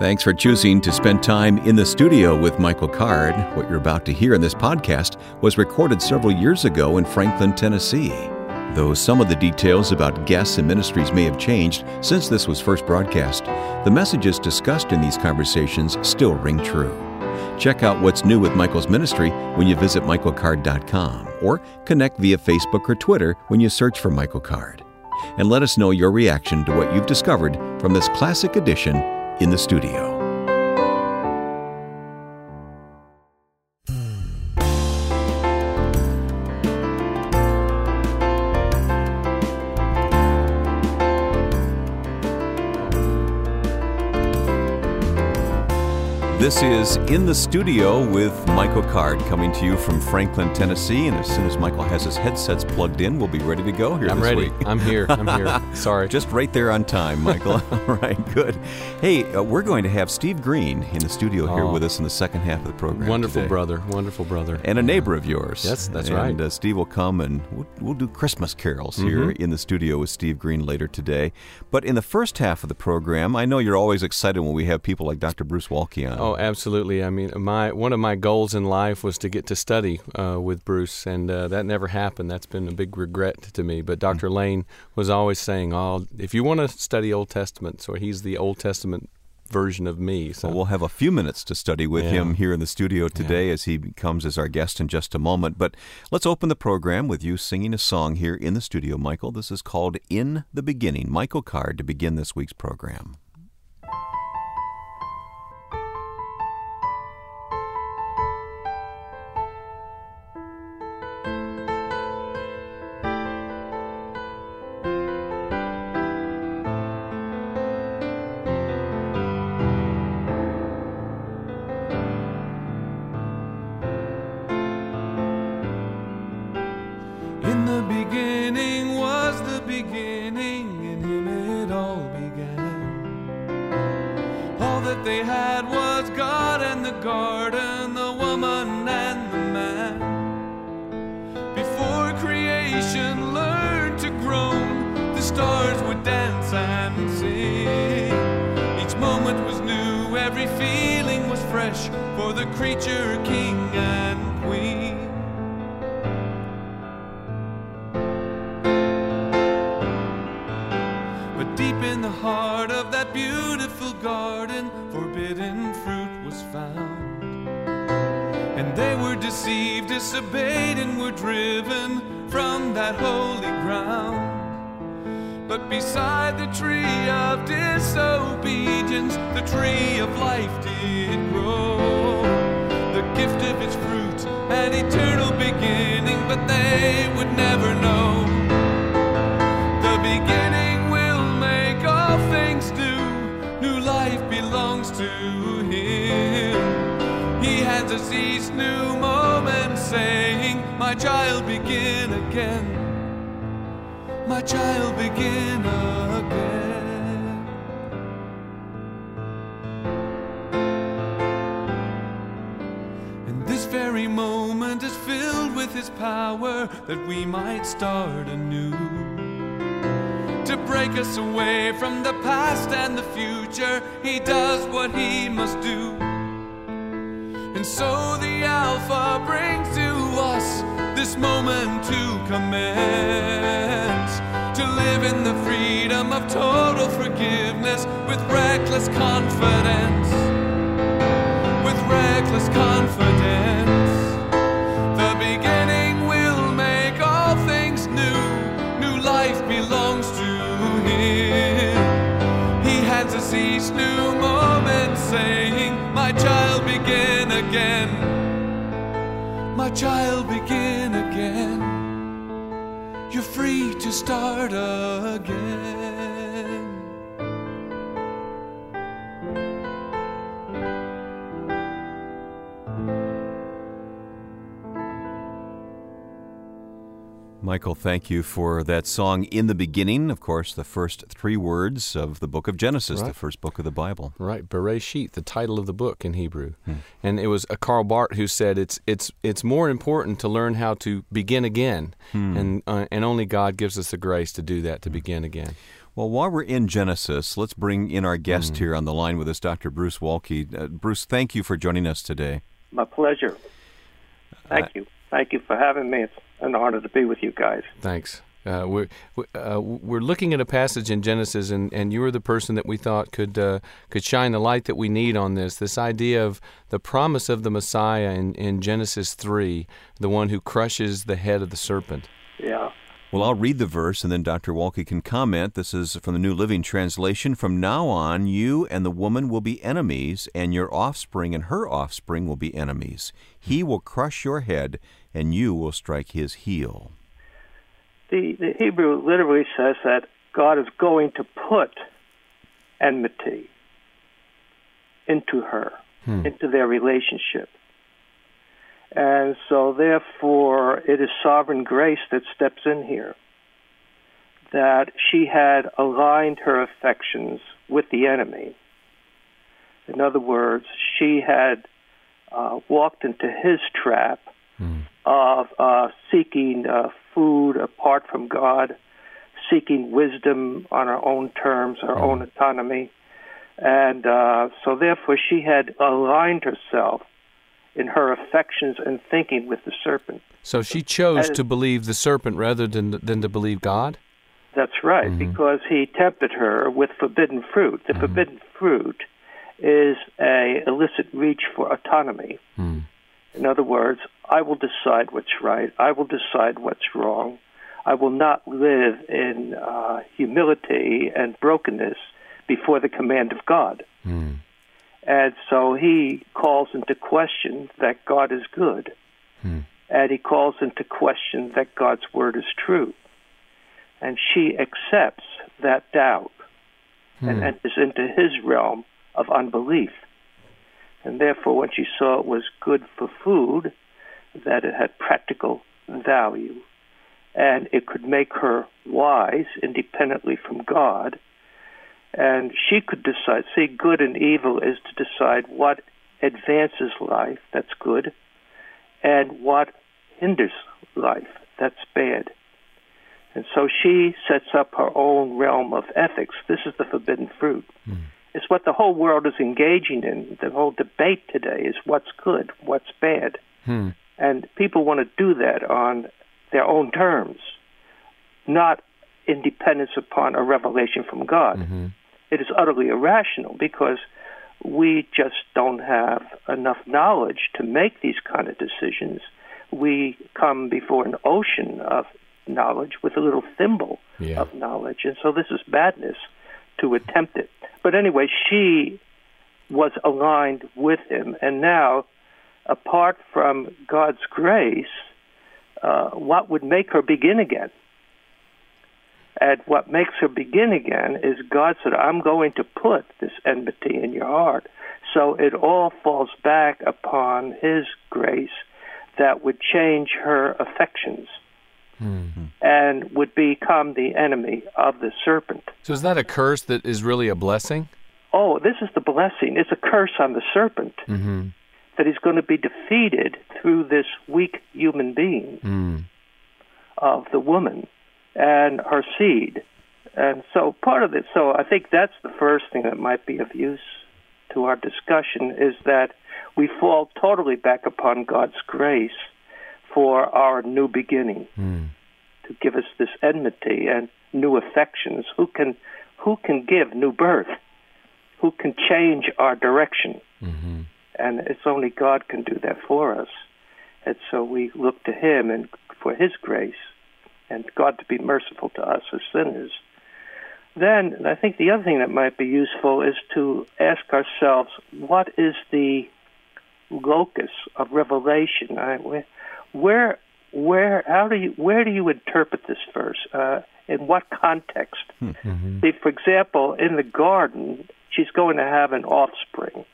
Thanks for choosing to spend time in the studio with Michael Card. What you're about to hear in this podcast was recorded several years ago in Franklin, Tennessee. Though some of the details about guests and ministries may have changed since this was first broadcast, the messages discussed in these conversations still ring true. Check out what's new with Michael's ministry when you visit michaelcard.com or connect via Facebook or Twitter when you search for Michael Card. And let us know your reaction to what you've discovered from this classic edition in the studio. This is In the Studio with Michael Card coming to you from Franklin, Tennessee. And as soon as Michael has his headsets plugged in, we'll be ready to go here I'm this ready. week. I'm here. I'm here. Sorry. Just right there on time, Michael. All right, good. Hey, uh, we're going to have Steve Green in the studio here Oh. with us in the second half of the program. wonderful today. brother. Wonderful brother. And a neighbor of yours. Yes, that's and, right. uh, Steve will come and we'll, we'll do Christmas carols here Mm-hmm. in the studio with Steve Green later today. But in the first half of the program, I know you're always excited when we have people like Dr. Bruce Waltke on. Oh, absolutely. I mean, my one of my goals in life was to get to study uh, with Bruce, and uh, that never happened. That's been a big regret to me. But Dr. Lane was always saying, "Oh, if you want to study Old Testament, so he's the Old Testament version of me." So Well, we'll have a few minutes to study with Yeah. him here in the studio today as he comes as our guest in just a moment. But let's open the program with you singing a song here in the studio, Michael. This is called In the Beginning. Michael Card to begin this week's program. Each new moment, saying, My child, begin again. My child, begin again. And this very moment is filled with His power that we might start anew to break us away from the past and the future. He does what he must do. And so the Alpha brings to us this moment to commence. To live in the freedom of total forgiveness with reckless confidence. With reckless confidence. The beginning will make all things new. New life belongs to Him. He hands us each new moment, saying, My child, again. My child, begin again. You're free to start again. Michael, thank you for that song in the beginning. Of course, the first three words of the book of Genesis, Right. the first book of the Bible. Right, Bereshit, the title of the book in Hebrew, hmm. and it was a Karl Barth who said it's it's it's more important to learn how to begin again, hmm. and uh, and only God gives us the grace to do that to hmm. begin again. Well, while we're in Genesis, let's bring in our guest here on the line with us, Dr. Bruce Waltke. Uh, Bruce, thank you for joining us today. My pleasure. Uh, thank you. Thank you for having me. It's an honor to be with you guys. Thanks. Uh, we're we- uh, we're looking at a passage in Genesis, and, and you were the person that we thought could uh, could shine the light that we need on this. This idea of the promise of the Messiah in, in Genesis three, the one who crushes the head of the serpent. Yeah. Well, I'll read the verse and then Dr. Waltke can comment. This is from the New Living Translation. From now on, you and the woman will be enemies, and your offspring and her offspring will be enemies. He will crush your head, and you will strike his heel. The, the Hebrew literally says that God is going to put enmity into her, hmm. into their relationship. And so, therefore, it is sovereign grace that steps in here. That she had aligned her affections with the enemy. In other words, she had uh, walked into his trap of uh, seeking uh, food apart from God, seeking wisdom on her own terms, her own autonomy. And uh, so, therefore, she had aligned herself in her affections and thinking with the serpent. So she chose to believe the serpent rather than than to believe God. That's right, mm-hmm. because he tempted her with forbidden fruit. The mm-hmm. forbidden fruit is a illicit reach for autonomy. Hmm. In other words, I will decide what's right. I will decide what's wrong. I will not live in uh, humility and brokenness before the command of God. Hmm. And so he calls into question that God is good. Hmm. And he calls into question that God's word is true. And she accepts that doubt and hmm. enters into his realm of unbelief. And therefore, when she saw it was good for food, that it had practical value, and it could make her wise independently from God, and she could decide. See, good and evil is to decide what advances life, that's good, and what hinders life, that's bad. And so she sets up her own realm of ethics. This is the forbidden fruit. Hmm. It's what the whole world is engaging in. The whole debate today is what's good, what's bad. Hmm. And people want to do that on their own terms, not in dependence upon a revelation from God. Mm-hmm. It is utterly irrational because we just don't have enough knowledge to make these kind of decisions. We come before an ocean of knowledge with a little thimble Yeah. of knowledge. And so this is madness to attempt it. But anyway, she was aligned with him. And now, apart from God's grace, uh, what would make her begin again? And what makes her begin again is God said, I'm going to put this enmity in your heart. So it all falls back upon His grace that would change her affections and would become the enemy of the serpent. So is that a curse that is really a blessing? Oh, this is the blessing. It's a curse on the serpent Mm-hmm. that he's going to be defeated through this weak human being Mm. of the woman and her seed. And so part of it, so I think that's the first thing that might be of use to our discussion is that we fall totally back upon God's grace for our new beginning hmm. to give us this enmity and new affections. Who can who can give new birth? Who can change our direction? Mm-hmm. And it's only God can do that for us. And so we look to Him and for His grace and God to be merciful to us as sinners. Then I think the other thing that might be useful is to ask ourselves what is the locus of revelation? I, where, where, how do you, where do you interpret this verse? Uh, in what context? See, for example, in the garden, she's going to have an offspring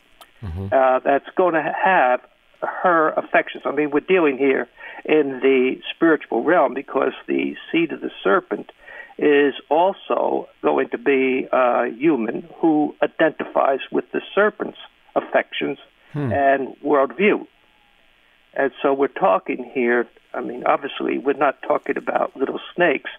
uh, that's going to have her affections. I mean, we're dealing here in the spiritual realm because the seed of the serpent is also going to be a human who identifies with the serpent's affections hmm. and worldview. And so we're talking here, I mean, obviously, we're not talking about little snakes.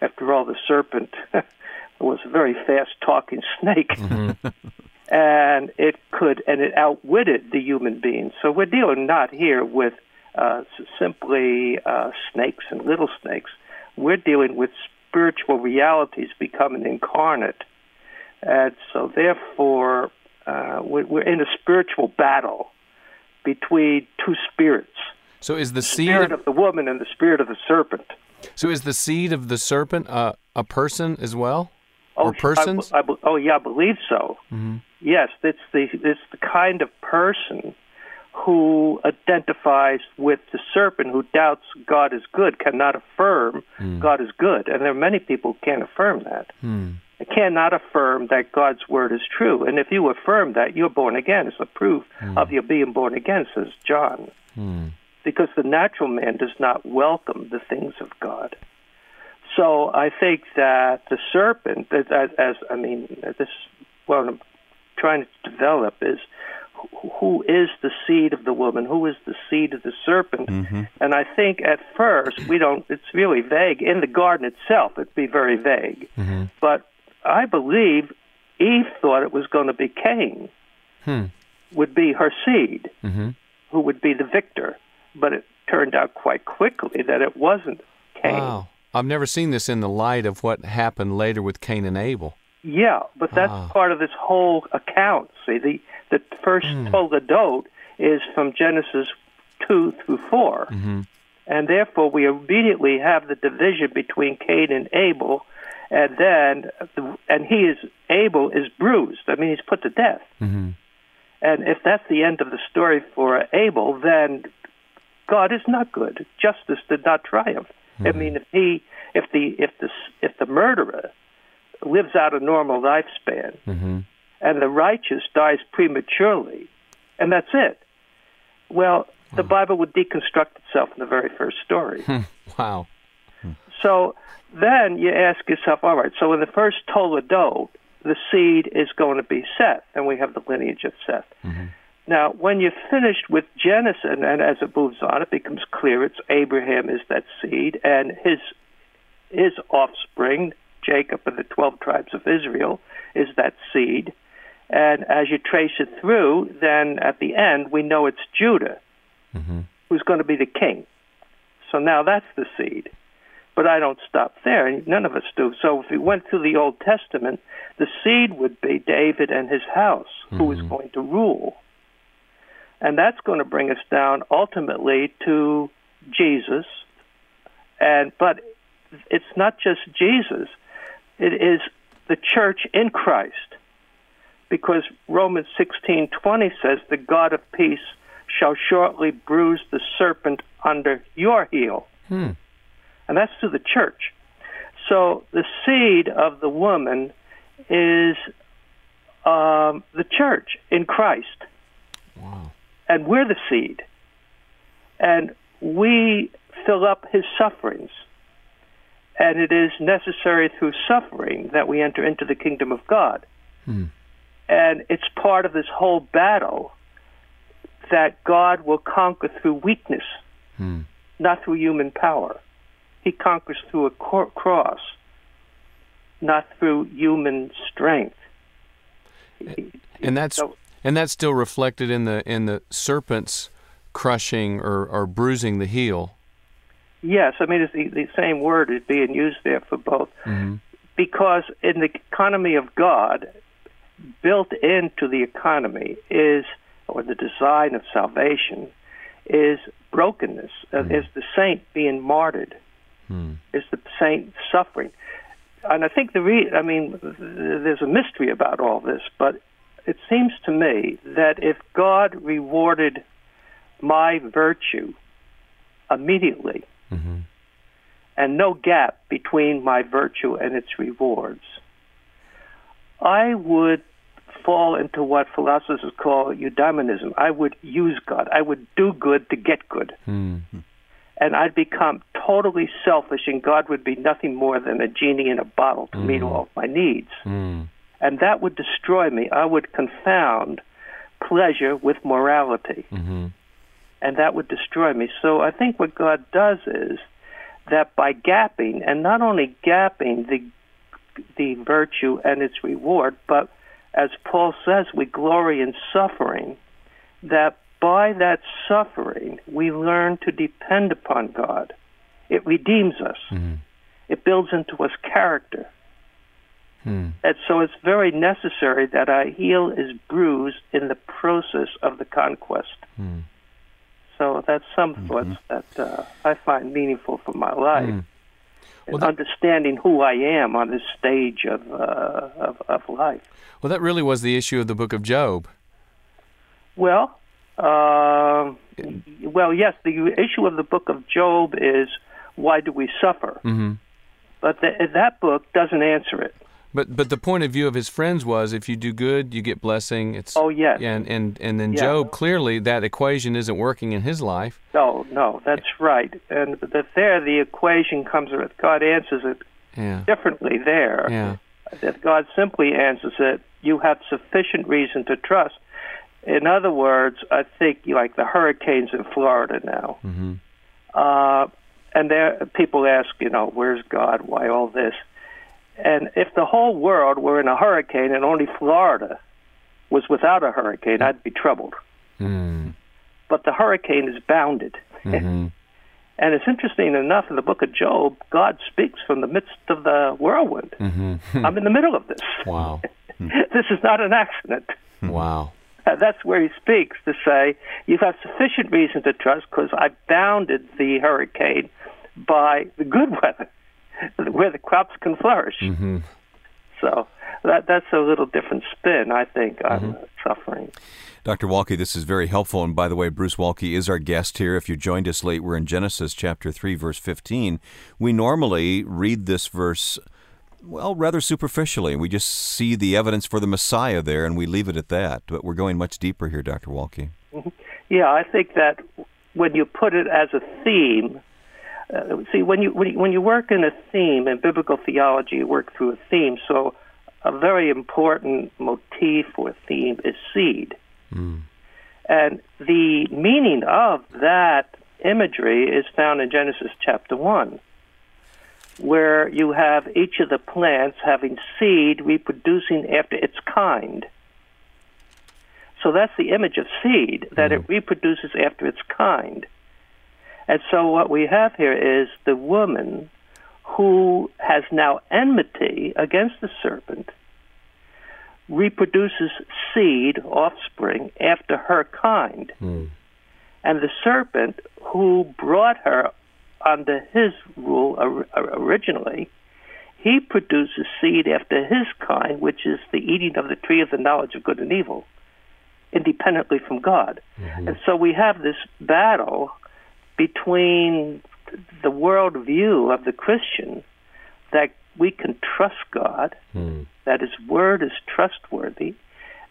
After all, the serpent was a very fast talking snake. Mm-hmm. and it could, and it outwitted the human being. So we're dealing not here with uh, simply uh, snakes and little snakes. We're dealing with spiritual realities becoming incarnate. And so, therefore, uh, we're in a spiritual battle between two spirits. So, is the, the seed spirit of, of the woman and the spirit of the serpent? So, is the seed of the serpent uh, a person as well, oh, or persons? I, I, oh, yeah, I believe so. Mm-hmm. Yes, it's the it's the kind of person who identifies with the serpent who doubts God is good cannot affirm mm. God is good. And there are many people who can't affirm that. Mm. They cannot affirm that God's word is true. And if you affirm that, you're born again. It's a proof mm. of your being born again, says John. Hmm. Because the natural man does not welcome the things of God. So I think that the serpent, as, as I mean, this I'm trying to develop is who is the seed of the woman, who is the seed of the serpent. Mm-hmm. And I think at first we don't. It's really vague in the garden itself. It'd be very vague, mm-hmm. but I believe Eve thought it was going to be Cain, hmm. would be her seed, mm-hmm. who would be the victor. But it turned out quite quickly that it wasn't Cain. Wow. I've never seen this in the light of what happened later with Cain and Abel. Yeah, but that's ah. part of this whole account. See, the the first mm. Toledot is from Genesis two through 4 mm-hmm. and therefore we immediately have the division between Cain and Abel, and then and he is Abel is bruised. I mean, he's put to death. Mm-hmm. And if that's the end of the story for Abel, then God is not good. Justice did not triumph. Mm-hmm. I mean, if he, if the, if the, if the murderer lives out a normal lifespan, mm-hmm. and the righteous dies prematurely, and that's it. Well, the hmm. Bible would deconstruct itself in the very first story. Hmm. wow. So then you ask yourself, all right, so in the first Toledot, the seed is going to be Seth, and we have the lineage of Seth. Mm-hmm. Now, when you're finished with Genesis, and, and as it moves on, it becomes clear it's Abraham is that seed, and his his offspring, Jacob and the 12 tribes of Israel is that seed. And as you trace it through, then at the end, we know it's Judah mm-hmm. who's going to be the king. So now that's the seed. But I don't stop there. and None of us do. So if we went through the Old Testament, the seed would be David and his house, mm-hmm. who is mm-hmm. going to rule. And that's going to bring us down ultimately to Jesus. And but it's not just Jesus it is the church in Christ. Because Romans 16:20 says, "The God of peace shall shortly bruise the serpent under your heel." Hmm. And that's to the church. So the seed of the woman is um, the church in Christ. Wow. And we're the seed. And we fill up his sufferings. And it is necessary through suffering that we enter into the kingdom of God. Hmm. And it's part of this whole battle that God will conquer through weakness, hmm. not through human power. He conquers through a cross, not through human strength. And that's so, and that's still reflected in the in the serpent's crushing or, or bruising the heel Yes, I mean it's the, the same word is being used there for both, mm-hmm. because in the economy of God, built into the economy is, or the design of salvation, is brokenness. Uh, mm-hmm. is the saint being martyred? Mm-hmm. Is the saint suffering? And I think the re- I mean, there's a mystery about all this, but it seems to me that if God rewarded my virtue immediately mm-hmm. and no gap between my virtue and its rewards, I would fall into what philosophers call eudaimonism. I would use God. I would do good to get good. Mm-hmm. And I'd become totally selfish, and God would be nothing more than a genie in a bottle to mm. meet all of my needs. Mm. And that would destroy me. I would confound pleasure with morality. Mm-hmm. And that would destroy me. So I think what God does is that by gapping, and not only gapping the the virtue and its reward, but as Paul says, we glory in suffering, that by that suffering we learn to depend upon God. It redeems us. Mm-hmm. It builds into us character. Mm. And so it's very necessary that our heel is bruised in the process of the conquest. Mm. So that's some mm-hmm. thoughts that uh, I find meaningful for my life. Mm. Well, that, understanding who I am on this stage of, uh, of, of life. Well, that really was the issue of the book of Job. Well, uh, well, yes. The issue of the book of Job is why do we suffer? Mm-hmm. But the, that book doesn't answer it. But but the point of view of his friends was if you do good, you get blessing. It's oh yes, and and and then yeah. Job clearly that equation isn't working in his life. No, no, that's right. And that there the equation comes with God answers it yeah. differently there. Yeah. That God simply answers it. You have sufficient reason to trust. In other words, I think like the hurricanes in Florida now. Mm-hmm. Uh, and there, people ask, you know, where's God? Why all this? And if the whole world were in a hurricane and only Florida was without a hurricane, I'd be troubled. Mm. But the hurricane is bounded. Mm-hmm. and it's interesting enough in the book of Job, God speaks from the midst of the whirlwind. Mm-hmm. I'm in the middle of this. Wow. this is not an accident. Wow. Uh, that's where he speaks to say, You have got sufficient reason to trust because I bounded the hurricane by the good weather where the crops can flourish. Mm-hmm. So that that's a little different spin, I think, on mm-hmm. suffering. Dr. Waltke, this is very helpful. And by the way, Bruce Waltke is our guest here. If you joined us late, we're in Genesis chapter 3, verse 15. We normally read this verse, well, rather superficially. We just see the evidence for the Messiah there and we leave it at that. But we're going much deeper here, Dr. Waltke. Mm-hmm. Yeah, I think that when you put it as a theme, uh, see, when you, when you when you work in a theme in biblical theology, you work through a theme. So, a very important motif or theme is seed, mm. and the meaning of that imagery is found in Genesis chapter one, where you have each of the plants having seed reproducing after its kind. So that's the image of seed that mm. it reproduces after its kind. And so what we have here is the woman who has now enmity against the serpent reproduces seed, offspring, after her kind. Mm. And the serpent who brought her under his rule originally, he produces seed after his kind, which is the eating of the tree of the knowledge of good and evil, independently from God. Mm-hmm. And so we have this battle between the worldview of the Christian that we can trust God, mm. that His Word is trustworthy.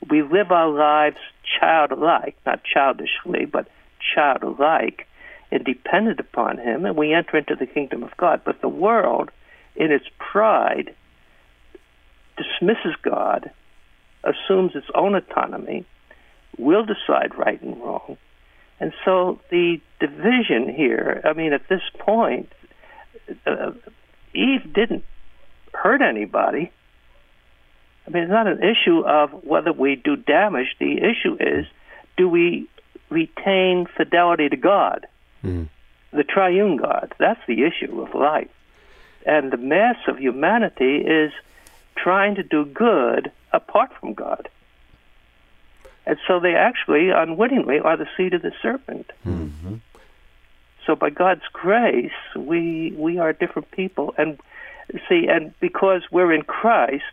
We live our lives childlike, not childishly, but childlike, and dependent upon Him, and we enter into the kingdom of God. But the world, in its pride, dismisses God, assumes its own autonomy, will decide right and wrong, and so the division here, I mean, at this point, uh, Eve didn't hurt anybody. I mean, it's not an issue of whether we do damage. The issue is do we retain fidelity to God, mm. the triune God? That's the issue of life. And the mass of humanity is trying to do good apart from God. And so they actually, unwittingly, are the seed of the serpent. Mm-hmm. So by God's grace, we we are different people, and see, and because we're in Christ,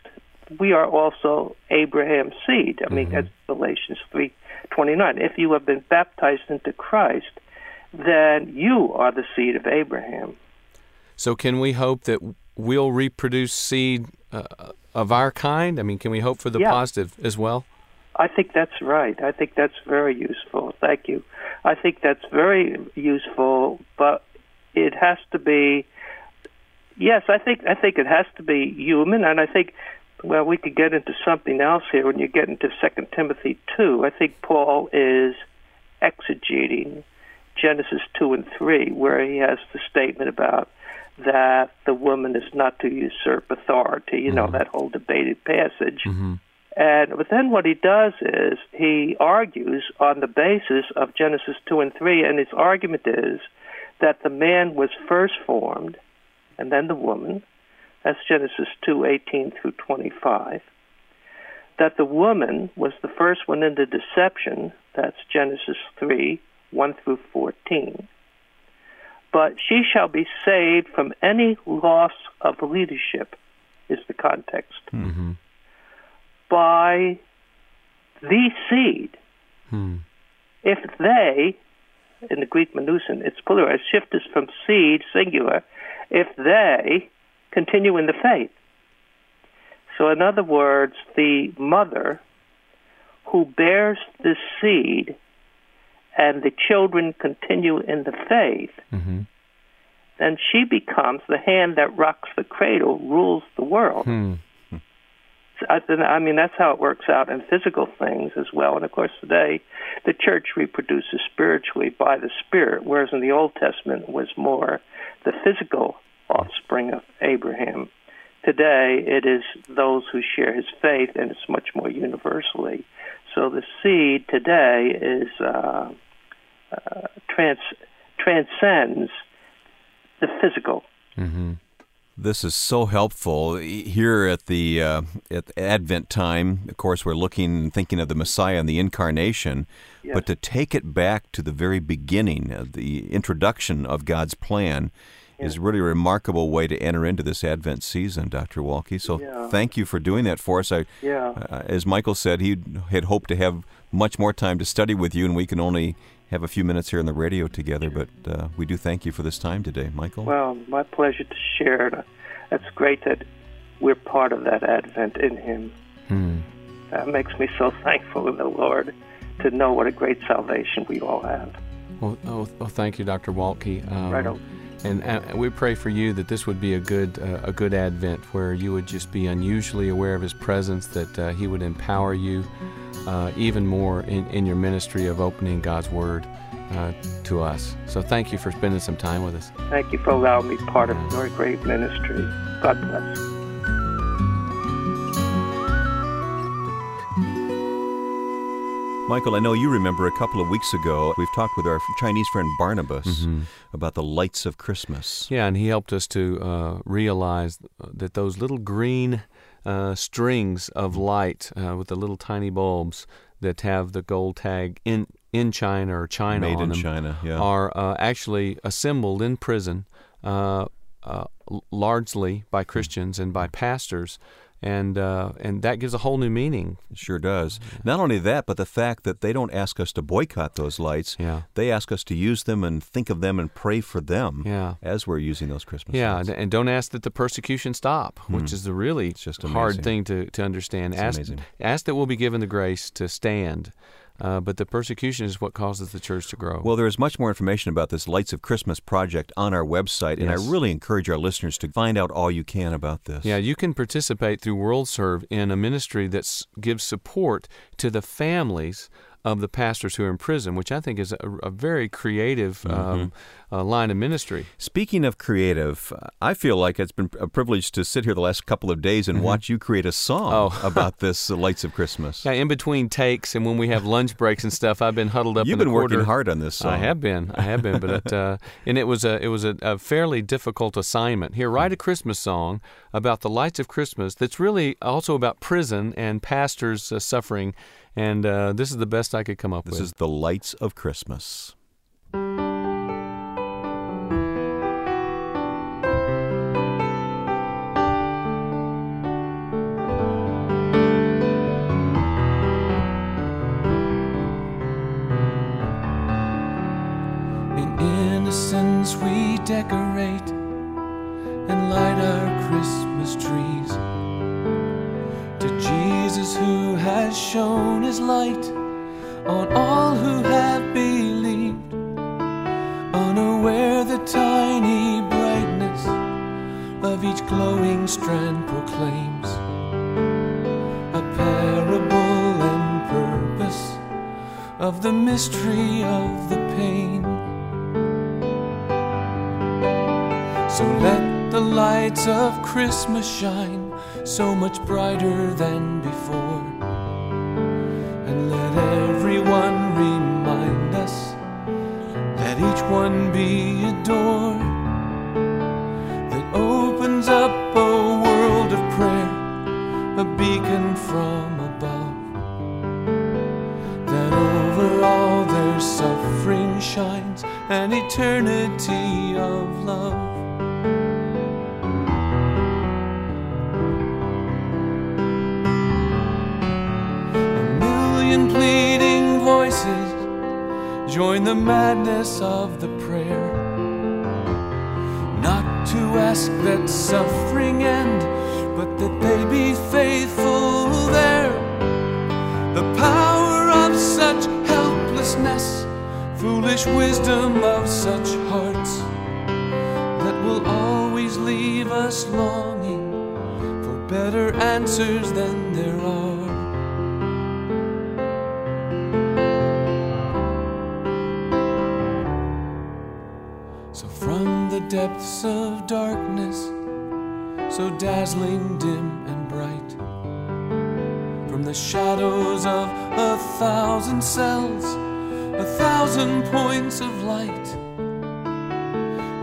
we are also Abraham's seed. I mean, mm-hmm. that's Galatians three twenty nine. If you have been baptized into Christ, then you are the seed of Abraham. So, can we hope that we'll reproduce seed uh, of our kind? I mean, can we hope for the yeah. positive as well? I think that's right. I think that's very useful. Thank you. I think that's very useful, but it has to be. Yes, I think I think it has to be human, and I think. Well, we could get into something else here when you get into Second Timothy two. I think Paul is exegeting Genesis two and three, where he has the statement about that the woman is not to usurp authority. You know mm-hmm. that whole debated passage. Mm-hmm. And but then what he does is he argues on the basis of Genesis two and three, and his argument is that the man was first formed, and then the woman. That's Genesis two eighteen through twenty five. That the woman was the first one into deception. That's Genesis three one through fourteen. But she shall be saved from any loss of leadership. Is the context. Mm-hmm by the seed. Hmm. If they, in the Greek menusin, it's plural, shift is from seed, singular, if they continue in the faith. So, in other words, the mother who bears the seed and the children continue in the faith, mm-hmm. then she becomes the hand that rocks the cradle, rules the world. Hmm. I mean, that's how it works out in physical things as well. And of course, today, the church reproduces spiritually by the Spirit, whereas in the Old Testament was more the physical offspring of Abraham. Today, it is those who share his faith, and it's much more universally. So the seed today is uh, uh, trans- transcends the physical. Mm-hmm. This is so helpful here at the uh, at Advent time. Of course, we're looking and thinking of the Messiah and the incarnation, yes. but to take it back to the very beginning, of the introduction of God's plan, yes. is really a remarkable way to enter into this Advent season, Dr. Waltke. So, yeah. thank you for doing that for us. I, yeah. Uh, as Michael said, he had hoped to have much more time to study with you, and we can only have a few minutes here on the radio together, but uh, we do thank you for this time today, Michael. Well, my pleasure to share. It's great that we're part of that Advent in Him. Hmm. That makes me so thankful in the Lord to know what a great salvation we all have. Well, oh, well thank you, Dr. Waltke. Um, right on. And, and, we pray for you that this would be a good uh, a good Advent where you would just be unusually aware of His presence, that uh, He would empower you uh, even more in, in your ministry of opening God's Word uh, to us. So thank you for spending some time with us. Thank you for allowing me part of your great ministry. God bless. Michael, I know you remember a couple of weeks ago, we've talked with our Chinese friend Barnabas mm-hmm. about the lights of Christmas. Yeah, and he helped us to uh, realize that those little green uh, strings of light uh, with the little tiny bulbs that have the gold tag in in China or China Made on in them China, yeah. are uh, actually assembled in prison, uh, uh, largely by Christians and by pastors and uh, and that gives a whole new meaning. It sure does. Not only that, but the fact that they don't ask us to boycott those lights. Yeah. They ask us to use them and think of them and pray for them. Yeah. As we're using those Christmas. Lights. Yeah, lights. and don't ask that the persecution stop, which mm. is the really hard thing to to understand. It's ask amazing. ask that we'll be given the grace to stand uh, but the persecution is what causes the church to grow. Well, there is much more information about this Lights of Christmas project on our website, and. I really encourage our listeners to find out all you can about this. Yeah, you can participate through WorldServe in a ministry that gives support to the families of the pastors who are in prison, which I think is a, a very creative mm-hmm. um, uh, line of ministry. Speaking of creative, I feel like it's been a privilege to sit here the last couple of days and mm-hmm. watch you create a song oh. about this uh, Lights of Christmas. Yeah, in between takes and when we have lunch breaks and stuff, I've been huddled up. You've been working hard on this song. I have been. I have been, but it, uh, and it was a it was a, a fairly difficult assignment. Here, write a Christmas song about the lights of Christmas. That's really also about prison and pastors uh, suffering and uh, this is the best I could come up this with. This is The Lights of Christmas. In innocence we decorate and light our Christmas trees has shone his light on all who have believed, unaware the tiny brightness of each glowing strand proclaims a parable and purpose of the mystery of the pain. So let the lights of Christmas shine so much brighter than before. And let everyone remind us that each one be adored. That opens up a world of prayer, a beacon from above. That over all their suffering shines an eternity of love. Million pleading voices join the madness of the prayer. Not to ask that suffering end, but that they be faithful there. The power of such helplessness, foolish wisdom of such hearts, that will always leave us longing for better answers than there are. Depths of darkness, so dazzling, dim, and bright, from the shadows of a thousand cells, a thousand points of light,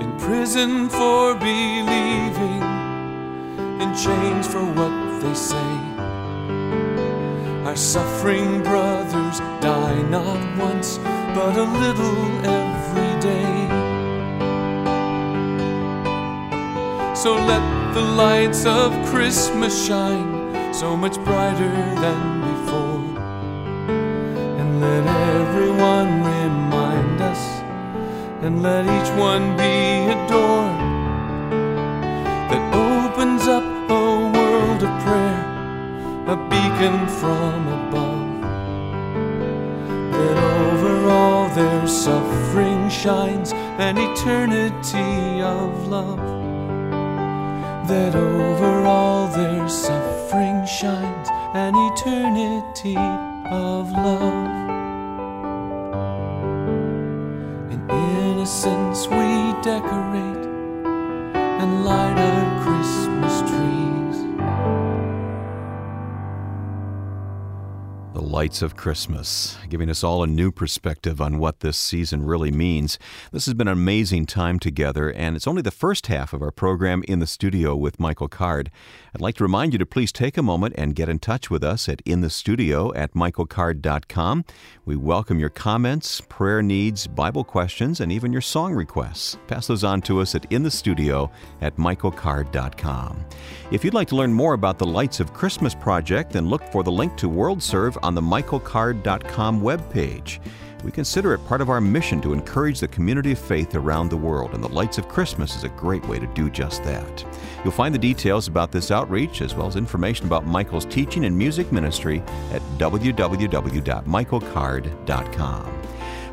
in prison for believing, in chains for what they say. Our suffering brothers die not once, but a little every So let the lights of Christmas shine so much brighter than before. And let everyone remind us, and let each one be adored. That opens up a world of prayer, a beacon from above. That over all their suffering shines an eternity of love that over all their suffering shines an eternity of love. In innocence we decorate and light our lights of Christmas, giving us all a new perspective on what this season really means. This has been an amazing time together, and it's only the first half of our program in the studio with Michael Card. I'd like to remind you to please take a moment and get in touch with us at inthestudio at michaelcard.com. We welcome your comments, prayer needs, Bible questions, and even your song requests. Pass those on to us at inthestudio at michaelcard.com. If you'd like to learn more about the Lights of Christmas project, then look for the link to WorldServe on the michaelcard.com webpage. We consider it part of our mission to encourage the community of faith around the world, and the Lights of Christmas is a great way to do just that. You'll find the details about this outreach as well as information about Michael's teaching and music ministry at www.michaelcard.com.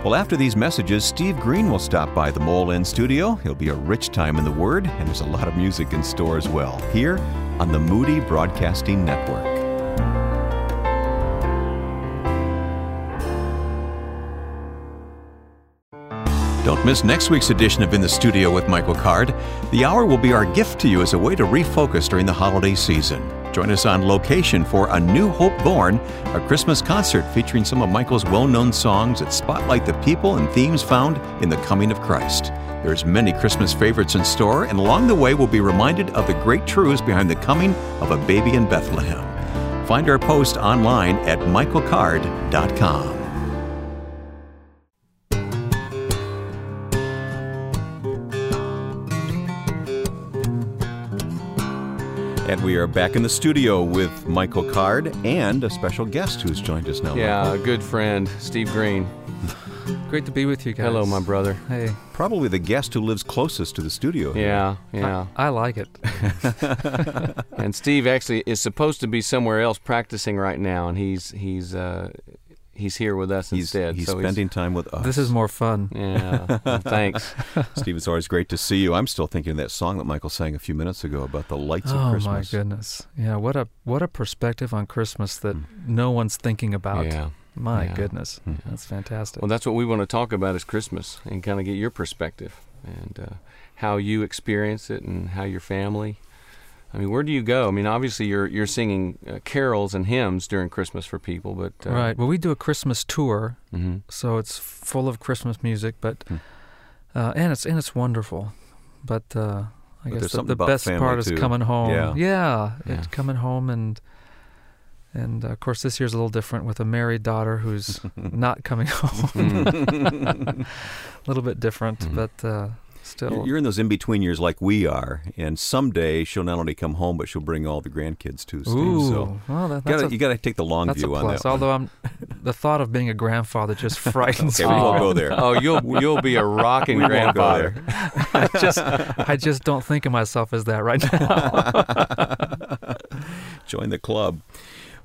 Well, after these messages, Steve Green will stop by the Mole End studio. It'll be a rich time in the Word, and there's a lot of music in store as well, here on the Moody Broadcasting Network. Don't miss next week's edition of In the Studio with Michael Card. The hour will be our gift to you as a way to refocus during the holiday season. Join us on location for A New Hope Born, a Christmas concert featuring some of Michael's well known songs that spotlight the people and themes found in the coming of Christ. There's many Christmas favorites in store, and along the way we'll be reminded of the great truths behind the coming of a baby in Bethlehem. Find our post online at michaelcard.com. And we are back in the studio with Michael Card and a special guest who's joined us now. Yeah, Michael. a good friend, Steve Green. Great to be with you guys. Hello, my brother. Hey. Probably the guest who lives closest to the studio. here. Yeah, yeah. I, I like it. and Steve actually is supposed to be somewhere else practicing right now, and he's he's uh, he's here with us He's, instead. he's so spending time with us. This is more fun. yeah. well, thanks. Steve, it's always great to see you. I'm still thinking of that song that Michael sang a few minutes ago about the lights of Christmas. Oh my goodness. Yeah, what a what a perspective on Christmas that Mm. no one's thinking about. Yeah. My Yeah. goodness. Mhm. That's fantastic. Well, that's what we want to talk about is Christmas and kind of get your perspective and uh, how you experience it and how your family. I mean, where do you go? I mean, obviously you're you're singing uh, carols and hymns during Christmas for people, but uh, right. Well, we do a Christmas tour, hmm so it's full of Christmas music, but Hmm. uh, and it's and it's wonderful. But uh, I But guess the, the best part too. is coming home. Yeah. yeah, Yeah. it's coming home and and uh, of course this year's a little different with a married daughter who's not coming home. a little bit different, Mhm. but uh, still. You're you're in those in between years like we are, and someday she'll not only come home, but she'll bring all the grandkids too, Steve. Ooh, So well, that, you that's gotta, a, you got to take the long that's a view on plus. that. one. Although I'm, the thought of being a grandfather just frightens Okay, we me. won't go there. Oh, you'll you'll be a rocking We won't go grandfather. I just, I just don't think of myself as that right now. Join the club.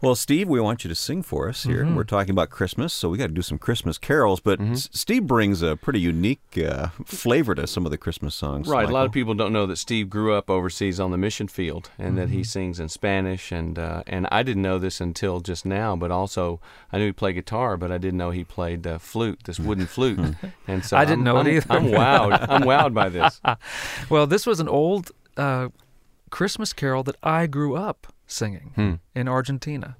Well, Steve, we want you to sing for us here. Mhm. We're talking about Christmas, so we got to do some Christmas carols. But Mhm. S- Steve brings a pretty unique uh, flavor to some of the Christmas songs. Right. A lot of people don't know that Steve grew up overseas on the mission field, and that Mm-hmm. he sings in Spanish. and uh, And I didn't know this until just now, but also I knew he played guitar, but I didn't know he played uh, flute, this wooden flute. and so I didn't I'm- know it I'm- either. I'm wowed. I'm wowed by this. well, this was an old uh, Christmas carol that I grew up singing Hmm. in Argentina.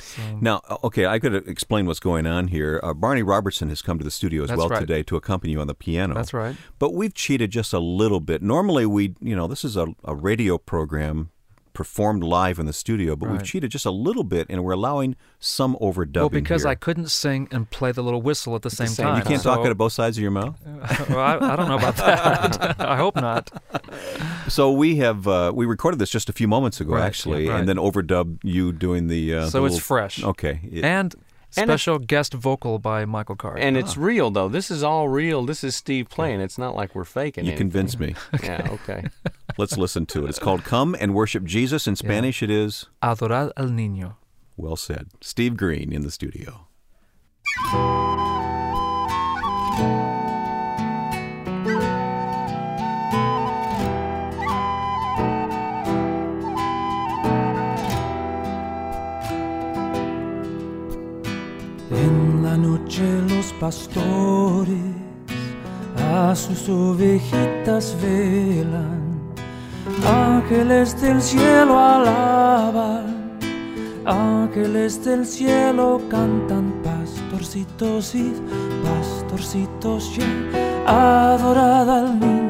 So, Now, okay, I could explain what's going on here. Uh, Barney Robertson has come to the studio as That's well right. today to accompany you on the piano. that's right. But we've cheated just a little bit. Normally, we, you know, this is a, a radio program performed live in the studio, but we've cheated just a little bit, and we're allowing some overdubbing. Well, because here. I couldn't sing and play the little whistle at the same same time. you can't so, talk out of both sides of your mouth. well, I, I don't know about that. I hope not. So we have uh, we recorded this just a few moments ago, Right, actually, yeah, right. and then overdubbed you doing the. Uh, so the it's little- fresh. Okay. It- And special guest vocal by Michael Card. And it's ah. real though. This is all real. This is Steve playing. It's not like we're faking you anything. convinced me. Yeah. Okay. Let's listen to it. It's called "Come and Worship Jesus." In Spanish, it is Adorar al Niño. well said. Steve Green in the studio. Pastores a sus ovejitas velan, ángeles del cielo alaban, ángeles del cielo cantan, pastorcitos y pastorcitos ya, adorad al niño,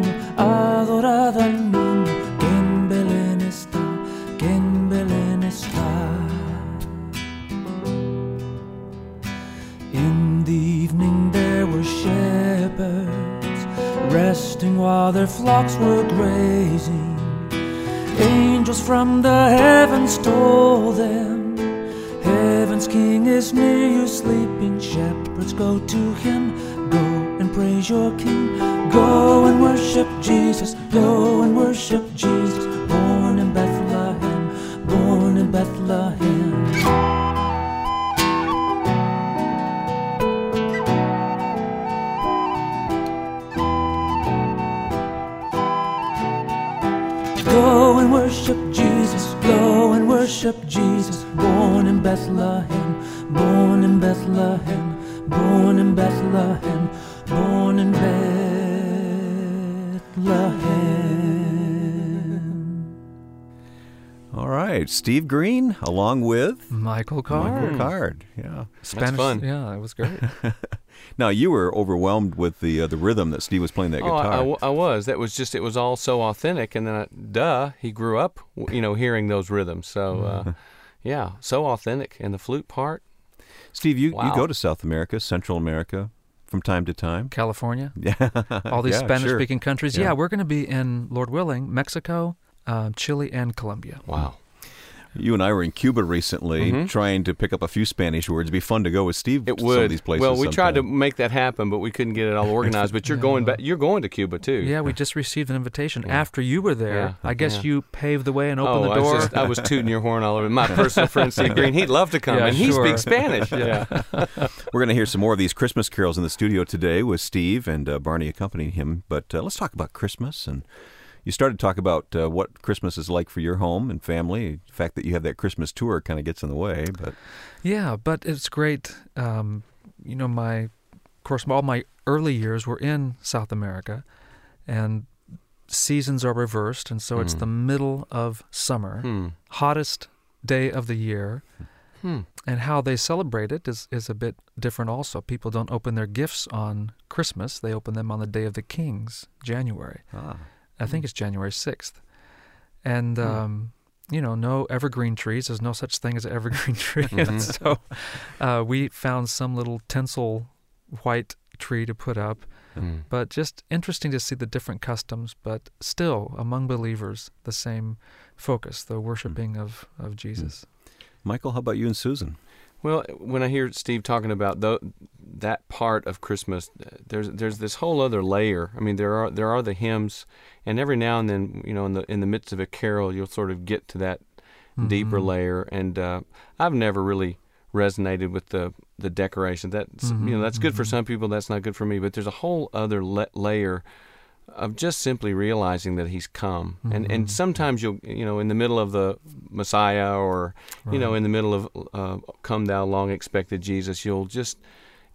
Arkamda Steve Green, along with Michael Card. Michael Card. Yeah. Spanish. fun. Yeah, it was great. Now you were overwhelmed with the uh, the rhythm that Steve was playing that guitar. Oh, I, guitar. I w- I was. That was just. It was all so authentic, and then, I, duh, he grew up, you know, hearing those rhythms. So, uh, yeah, so authentic. And the flute part. Steve, you, you go to South America, Central America, from time to time. California, Yeah. all these Yeah. Spanish-speaking countries. Yeah. Yeah, we're going to be in, Lord willing, Mexico, uh, Chile, and Colombia. Wow. You and I were in Cuba recently, Mhm. trying to pick up a few Spanish words. It'd be fun to go with Steve. It to would. some of these places. well, we tried to make that happen, but we couldn't get it all organized. But you're going back. You're going to Cuba too. Yeah, we just received an invitation Yeah. after you were there. Yeah. I guess Yeah. you paved the way and Oh, opened the I door. was, just, I was tooting your horn all over. My personal friend Steve Green, he'd love to come, Yeah, and he speaks Spanish. Yeah. We're going to hear some more of these Christmas carols in the studio today with Steve and uh, Barney accompanying him. But uh, let's talk about Christmas. And you started to talk about uh, what Christmas is like for your home and family. The fact that you have that Christmas tour kind of gets in the way. But Yeah, but it's great. Um, you know, my, of course, all my early years were in South America, and seasons are reversed, and so it's Mm. the middle of summer, Hmm. hottest day of the year, Hmm. and how they celebrate it is, is a bit different also. People don't open their gifts on Christmas, they open them on the Day of the Kings, January. ah, I think it's January 6th. And, Hmm. um, you know, no evergreen trees. There's no such thing as an evergreen tree. Mhm. So uh, we found some little tinsel white tree to put up. Hmm. But just interesting to see the different customs, but still among believers, the same focus, the worshiping of, of Jesus. Michael, how about you and Susan? Well, when I hear Steve talking about tho- that part of Christmas, there's there's this whole other layer. I mean, there are there are the hymns, and every now and then, you know, in the in the midst of a carol, you'll sort of get to that deeper Mhm. layer. And uh, I've never really resonated with the the decoration. That's you know Mhm, that's good for mhm. some people. That's not good for me. But there's a whole other la- layer of just simply realizing that He's come. And and Mhm. sometimes you'll you know in the middle of the Messiah or you know in the middle of uh, come thou long expected jesus you'll just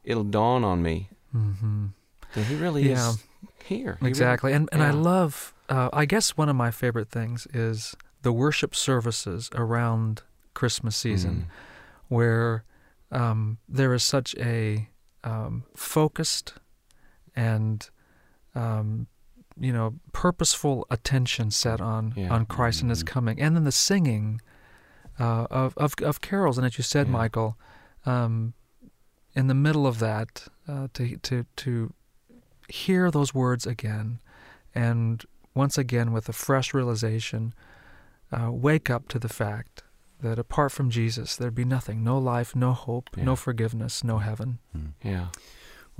it'll dawn on me Mhm. that he really Yeah. is here He really- Exactly. And and I love uh, I guess one of my favorite things is the worship services around Christmas season Mm. where um, there is such a um, focused and um, you know purposeful attention set on Yeah. on Christ and His Mhm. coming, and then the singing uh, of, of of carols. And as you said, Yeah. Michael, um, in the middle of that, uh, to to to hear those words again, and once again with a fresh realization, uh, wake up to the fact that apart from Jesus, there'd be nothing no life, no hope, Yeah. no forgiveness, no heaven. yeah Well,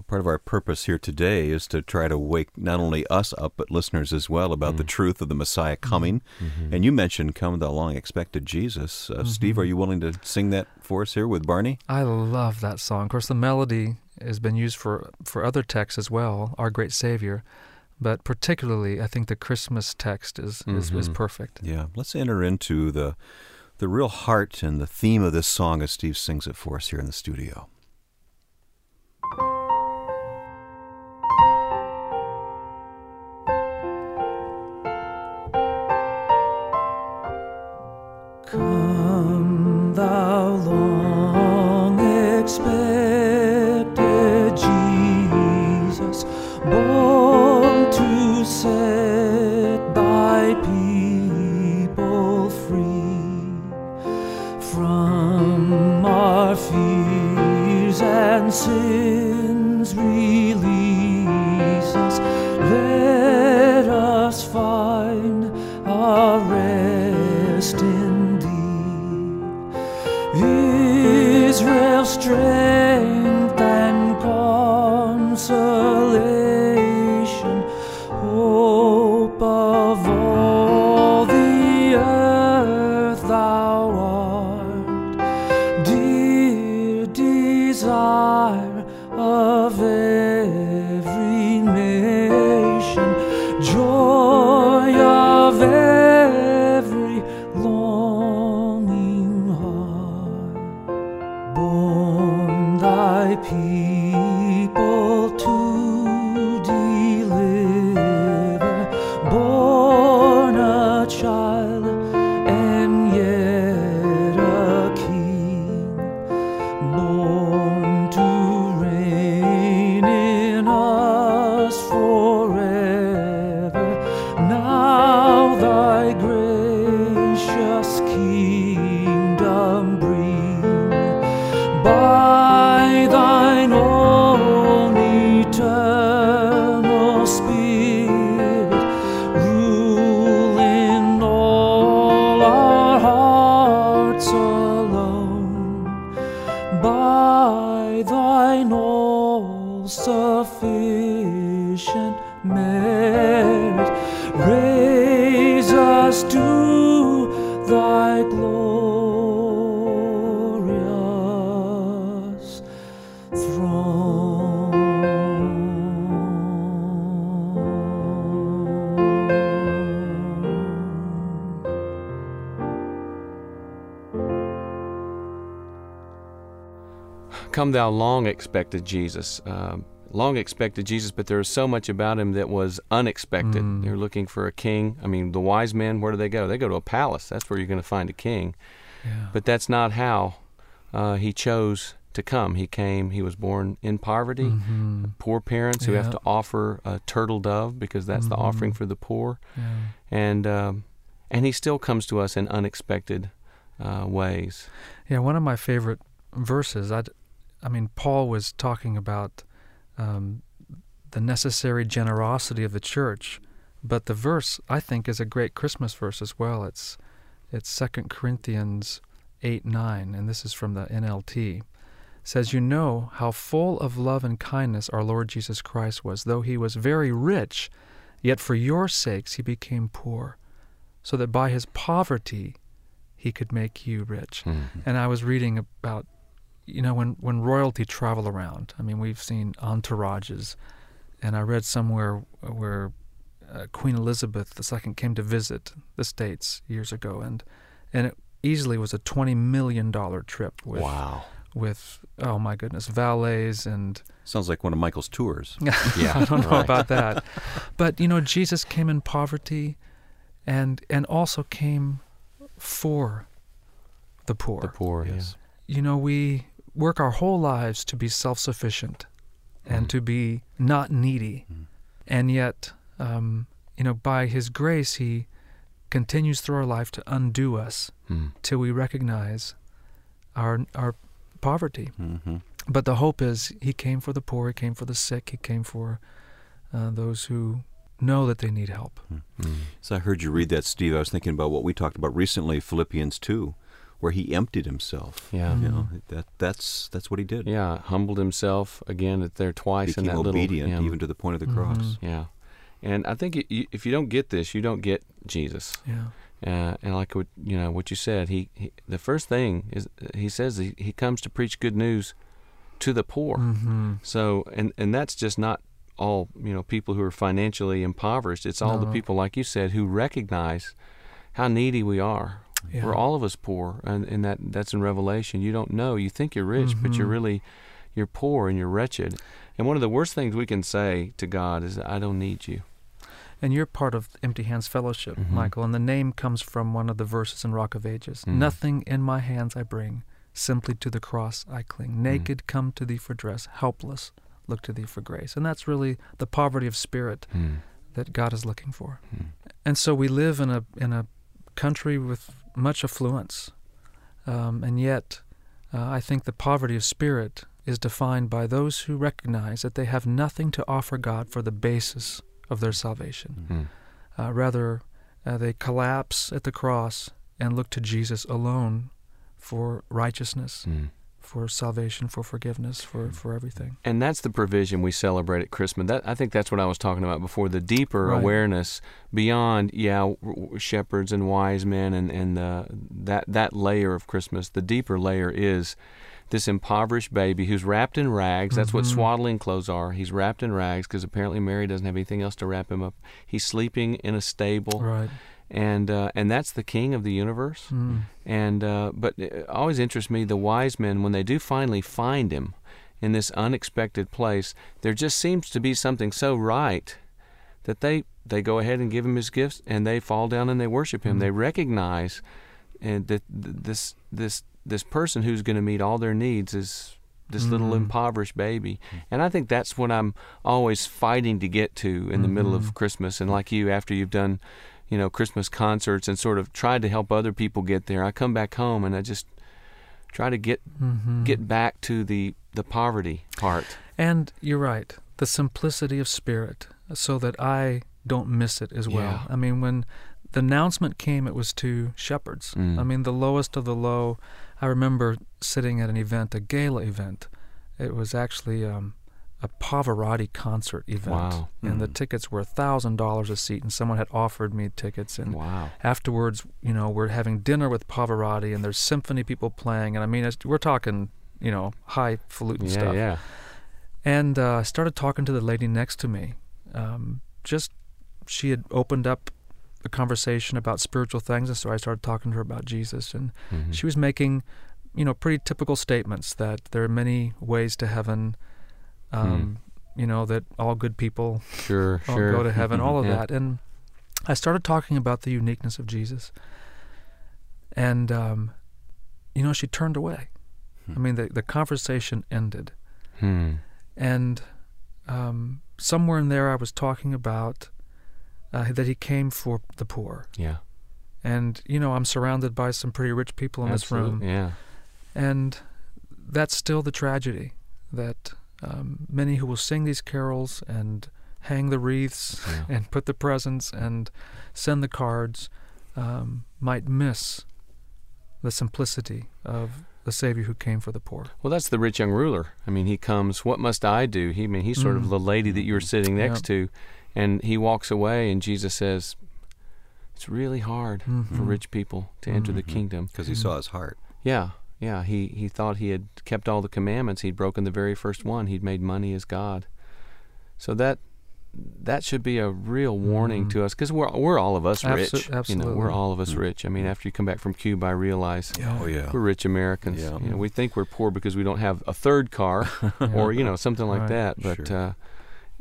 part of our purpose here today is to try to wake not only us up, but listeners as well about the Mm. truth of the Messiah coming. Mhm. And you mentioned come the long expected Jesus. Uh, Steve, Mhm. are you willing to sing that for us here with Barney? I love that song. Of course, the melody has been used for, for other texts as well, Our Great Savior. But particularly, I think the Christmas text is, is, is Mhm. perfect. Yeah, let's enter into the the real heart and the theme of this song as Steve sings it for us here in the studio. Thou long expected Jesus. Um, long expected Jesus, but there was so much about him that was unexpected. Mm. They're looking for a king. I mean, the wise men, where do they go? They go to a palace. That's where you're going to find a king. Yeah. But that's not how uh, he chose to come. He came, he was born in poverty, Mm-hmm. poor parents who have to offer a turtle dove because that's the Mhm. offering for the poor. Yeah. And, um, and he still comes to us in unexpected uh, ways. Yeah, one of my favorite verses. I, I mean, Paul was talking about um, the necessary generosity of the church, but the verse I think is a great Christmas verse as well. It's it's Second Corinthians eight nine, and this is from the NLT. It says, "You know how full of love and kindness our Lord Jesus Christ was, though he was very rich, yet for your sakes he became poor, so that by his poverty." He could make you rich. And I was reading about, you know, when, when royalty travel around. I mean, we've seen entourages, and I read somewhere where uh, Queen Elizabeth II came to visit the states years ago, and and it easily was a twenty million dollar trip with Wow. with oh my goodness valets and Sounds like one of Michael's tours. Yeah, I don't know right. about that, but you know Jesus came in poverty, and and also came for the poor The poor, Yes. you know, we work our whole lives to be self sufficient and Mm. to be not needy. And yet, um, you know, by His grace, He continues through our life to undo us. Mm. till we recognize our, our poverty. Mm-hmm. But the hope is He came for the poor, He came for the sick, He came for uh, those who know that they need help. Mm. So I heard you read that, Steve. I was thinking about what we talked about recently, Philippians 2, where he emptied himself. Yeah. You know, that that's that's what he did. Yeah, humbled himself again at there twice in that obedient little. yeah. even to the point of the cross. Mhm. Yeah, and I think you, if you don't get this, you don't get Jesus. Yeah. Uh, and like what you know, what you said, he, he the first thing is he says he, he comes to preach good news to the poor. Mm-hmm. So, and and that's just not all you know people who are financially impoverished. It's all the people like you said who recognize how needy we are. Yeah. We're all of us poor, and, and that that's in Revelation. You don't know. You think you're rich, but you're Mhm. really you're poor and you're wretched. And one of the worst things we can say to God is, "I don't need you." And you're part of Empty Hands Fellowship, Mhm. Michael, and the name comes from one of the verses in Rock of Ages. Mm. Nothing in my hands I bring, simply to the cross I Mm. cling. Naked, come to thee for dress, helpless, look to thee for grace. And that's really the poverty of spirit that God is looking for. Mm. And so we live in a in a country with much affluence, um, and yet uh, I think the poverty of spirit is defined by those who recognize that they have nothing to offer God for the basis of their salvation. Mm. Uh, rather, uh, they collapse at the cross and look to Jesus alone for righteousness, Mm. For salvation, for forgiveness, for, for everything. And that's the provision we celebrate at Christmas. That I think that's what I was talking about before. The deeper Right. awareness beyond, yeah, shepherds and wise men, and and uh, that that layer of Christmas. The deeper layer is this impoverished baby who's wrapped in rags. That's what Mhm. swaddling clothes are. He's wrapped in rags because apparently Mary doesn't have anything else to wrap him up. He's sleeping in a stable, Right. And uh, and that's the King of the universe. Mm. And uh, but it always interests me the wise men when they do finally find him in this unexpected place. There just seems to be something so right that they they go ahead and give him his gifts and they fall down and they worship him. Mhm. They recognize and that this this this person who's going to meet all their needs is this little Mhm. impoverished baby. And I think that's what I'm always fighting to get to in the middle of Mhm. Christmas. And like you, after you've done, you know, Christmas concerts and sort of tried to help other people get there, I come back home and I just try to get Mhm. get back to the the poverty part. And you're right, the simplicity of spirit, so that I don't miss it as well. Yeah. I mean, when the announcement came, it was to shepherds. Mm. I mean, the lowest of the low. I remember sitting at an event, a gala event. It was actually um, a Pavarotti concert event. Wow. And the Mm. tickets were $1,000 a seat, and someone had offered me tickets. And Wow. afterwards, you know, we're having dinner with Pavarotti, and there's symphony people playing. And I mean, it's, we're talking, you know, highfalutin Yeah, stuff. yeah. And uh, I started talking to the lady next to me. Um, just she had opened up a conversation about spiritual things, and so I started talking to her about Jesus. And Mhm. she was making you know, pretty typical statements that there are many ways to heaven. Um, You know that all good people Sure, all sure. go to heaven, all of Yeah. that, and I started talking about the uniqueness of Jesus, and um, you know, she turned away. I mean, the the conversation ended, Hmm. and um, somewhere in there, I was talking about uh, that he came for the poor, Yeah. and you know, I'm surrounded by some pretty rich people in this room, Yeah. and that's still the tragedy that um, many who will sing these carols and hang the wreaths Yeah. and put the presents and send the cards um, might miss the simplicity of the Savior who came for the poor. Well, that's the rich young ruler. I mean, he comes. What must I do? He I mean, he's sort of Mm. the lady that you were sitting next to, and he walks away, and Jesus says, "It's really hard for Mhm. rich people to enter the Mhm. kingdom." because he saw his heart. Yeah, yeah. He he thought he had kept all the commandments. He'd broken the very first one. He'd made money as God. So that that should be a real warning Mhm. to us because we're we're all of us rich. You know, absolutely. we're all of us Mm. rich. I mean, after you come back from Cuba, I realize Oh yeah. we're rich Americans. Yeah. You know, we think we're poor because we don't have a third car or you know something like Right. that. But Sure. uh,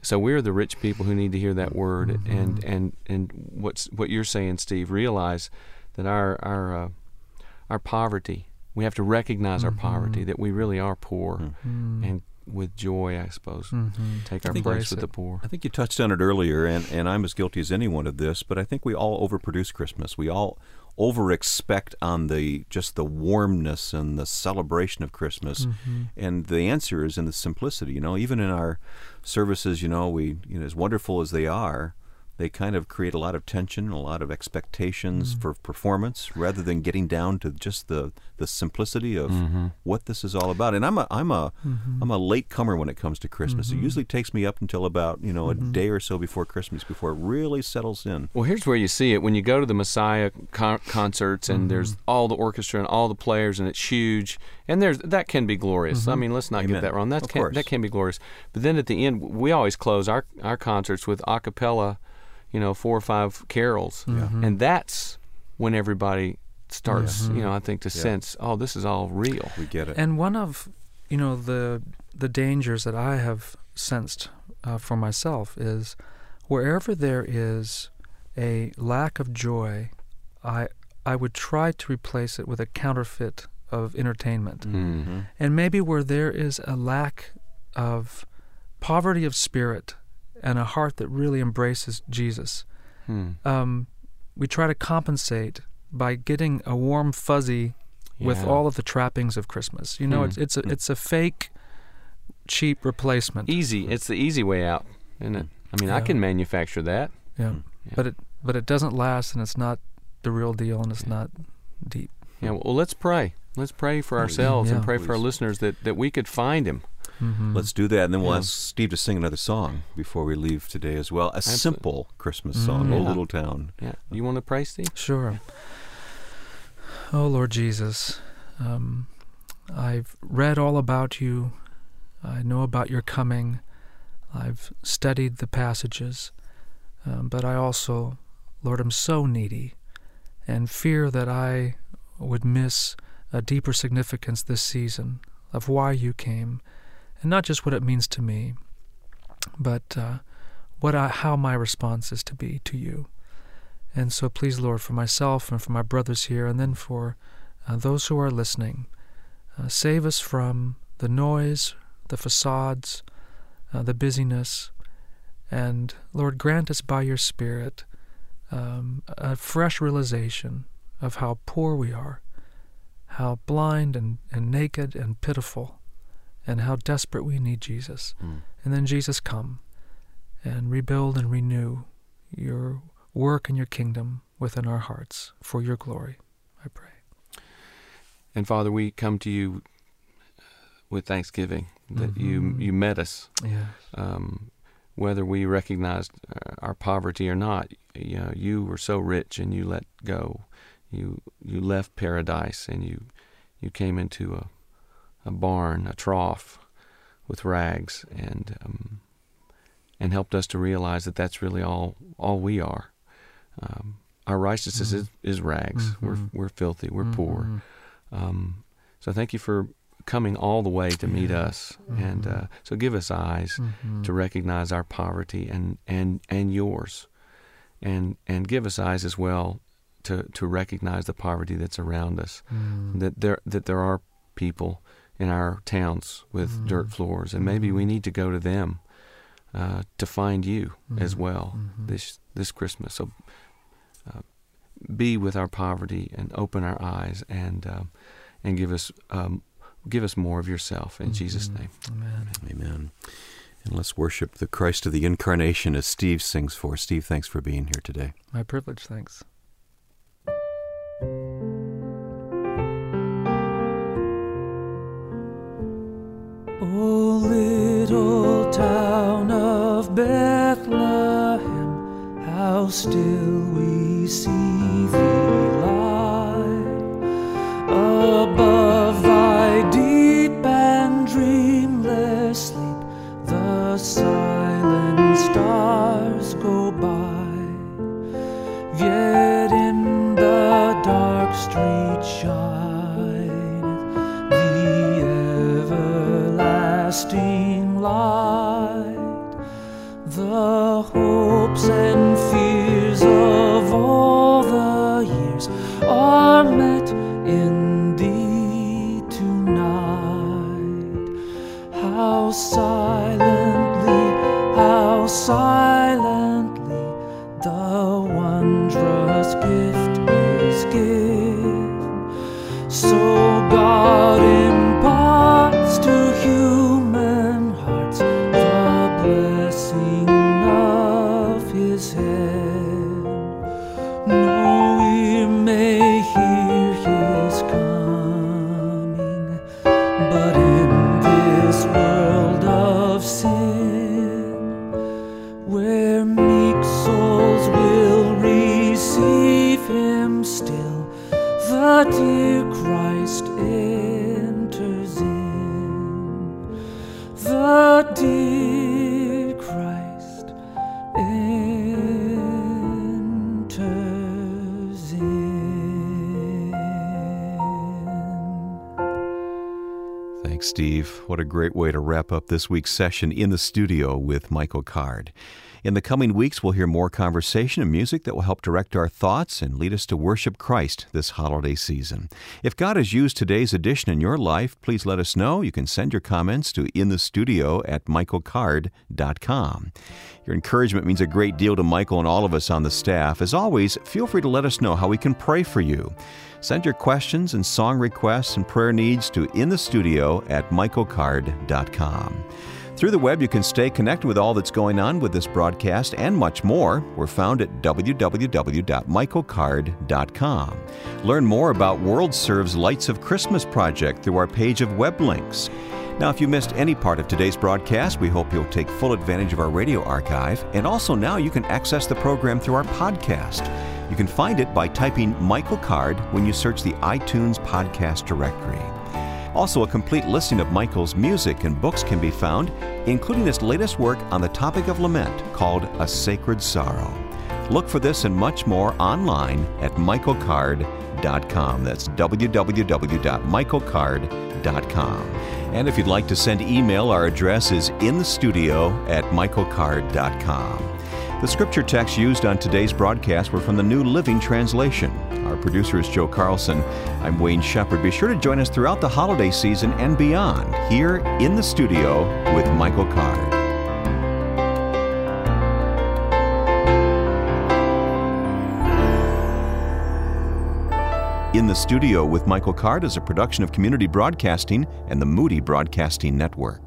so we're the rich people who need to hear that word. And Mhm. and and what's what you're saying, Steve? Realize that our our uh, our poverty. We have to recognize our poverty that we really are poor, Mm. Mm. and with joy, I suppose, Mhm. take our think place with the poor. I think you touched on it earlier, and, and I'm as guilty as anyone of this, but I think we all overproduce Christmas. We all over expect on the just the warmness and the celebration of Christmas. Mhm. And the answer is in the simplicity. You know, even in our services, you know, we you know, as wonderful as they are, they kind of create a lot of tension, a lot of expectations Mm. for performance, rather than getting down to just the the simplicity of Mhm. what this is all about. And I'm a I'm a Mhm. am a late comer when it comes to Christmas. It Mhm. usually takes me up until about you know a Mhm. day or so before Christmas before it really settles in. Well, here's where you see it when you go to the Messiah con- concerts, and there's Mm-hmm. all the orchestra and all the players, and it's huge, and there's that can be glorious. I mean, let's not Amen. get that wrong. That Of can that can be glorious. But then at the end, we always close our our concerts with a cappella, you know, four or five carols, Mhm. and that's when everybody starts, Mhm. you know, I think to Yeah. sense, oh, this is all real. We get it. And one of, you know, the the dangers that I have sensed uh, for myself is wherever there is a lack of joy, I I would try to replace it with a counterfeit of entertainment. Mm-hmm. And maybe where there is a lack of poverty of spirit and a heart that really embraces Jesus, Hmm. um, we try to compensate by getting a warm fuzzy with all of the trappings of Christmas. You know, Hmm. it's it's a it's a fake, cheap replacement. easy. It's the easy way out, isn't it? I mean, I can manufacture that. Yeah. Mm. Yeah. but it but it doesn't last, and it's not the real deal, and it's not deep. Yeah, well, let's pray. Let's pray for ourselves and Yeah. pray for our listeners that, that we could find him. Mm-hmm. Let's do that, and then we'll Yeah. ask Steve to sing another song before we leave today as well. A Absolutely. simple Christmas song, Mm. "Oh Yeah. Little Town." Yeah. You want to pray, Steve? Sure. Oh, Lord Jesus, um, I've read all about you. I know about your coming. I've studied the passages. Um, but I also, Lord, am so needy and fear that I would miss a deeper significance this season of why you came, and not just what it means to me, but uh, what I, how my response is to be to you. And so, please, Lord, for myself and for my brothers here, and then for uh, those who are listening, uh, save us from the noise, the facades, uh, the busyness, and Lord, grant us by your Spirit um, a fresh realization of how poor we are, how blind and, and naked and pitiful, and how desperate we need Jesus. Mm. And then, Jesus, come and rebuild and renew your work and your kingdom within our hearts for your glory. I pray. And Father, we come to you with thanksgiving that you Mhm. you met us, Yeah. um, whether we recognized uh, our poverty or not. You know, you were so rich, and you let go. You you left paradise, and you you came into a a barn, a trough, with rags, and um, and helped us to realize that that's really all all we are. Um, our righteousness Mhm. is, is rags. We're Mhm. we're filthy. We're poor. Mhm. Um, So thank you for coming all the way to meet us, mm-hmm. and uh, so give us eyes mm-hmm. to recognize our poverty and and and yours, and and give us eyes as well to to recognize the poverty that's around us. Mm. That there that there are people in our towns with mm. dirt floors, and maybe we mm-hmm. need to go to them uh, to find you mm-hmm. as well mm-hmm. this this Christmas. So uh, be with our poverty and open our eyes and uh, and give us um, give us more of yourself in mm-hmm. Jesus' name. Amen. Amen. And let's worship the Christ of the Incarnation as Steve sings for. Steve, thanks for being here today. My privilege. Thanks. Little town of Bethlehem, how still we see thee lie above wrap up this week's session in the studio with Michael Card. In the coming weeks, we'll hear more conversation and music that will help direct our thoughts and lead us to worship Christ this holiday season. If God has used today's edition in your life, please let us know. You can send your comments to inthestudio at michaelcard.com. Your encouragement means a great deal to Michael and all of us on the staff. As always, feel free to let us know how we can pray for you. Send your questions and song requests and prayer needs to inthestudio at michaelcard.com. Through the web, you can stay connected with all that's going on with this broadcast and much more. We're found at www.michaelcard.com. Learn more about World Serve's Lights of Christmas project through our page of web links. Now, if you missed any part of today's broadcast, we hope you'll take full advantage of our radio archive. And also, now you can access the program through our podcast. You can find it by typing Michael Card when you search the iTunes podcast directory. Also, a complete listing of Michael's music and books can be found, including his latest work on the topic of lament called A Sacred Sorrow. Look for this and much more online at michaelcard.com. That's www.michaelcard.com. And if you'd like to send email, our address is in the studio at michaelcard.com. The scripture texts used on today's broadcast were from the New Living Translation. Our producer is Joe Carlson. I'm Wayne Shepherd. Be sure to join us throughout the holiday season and beyond here in the studio with Michael Card. In the Studio with Michael Card is a production of Community Broadcasting and the Moody Broadcasting Network.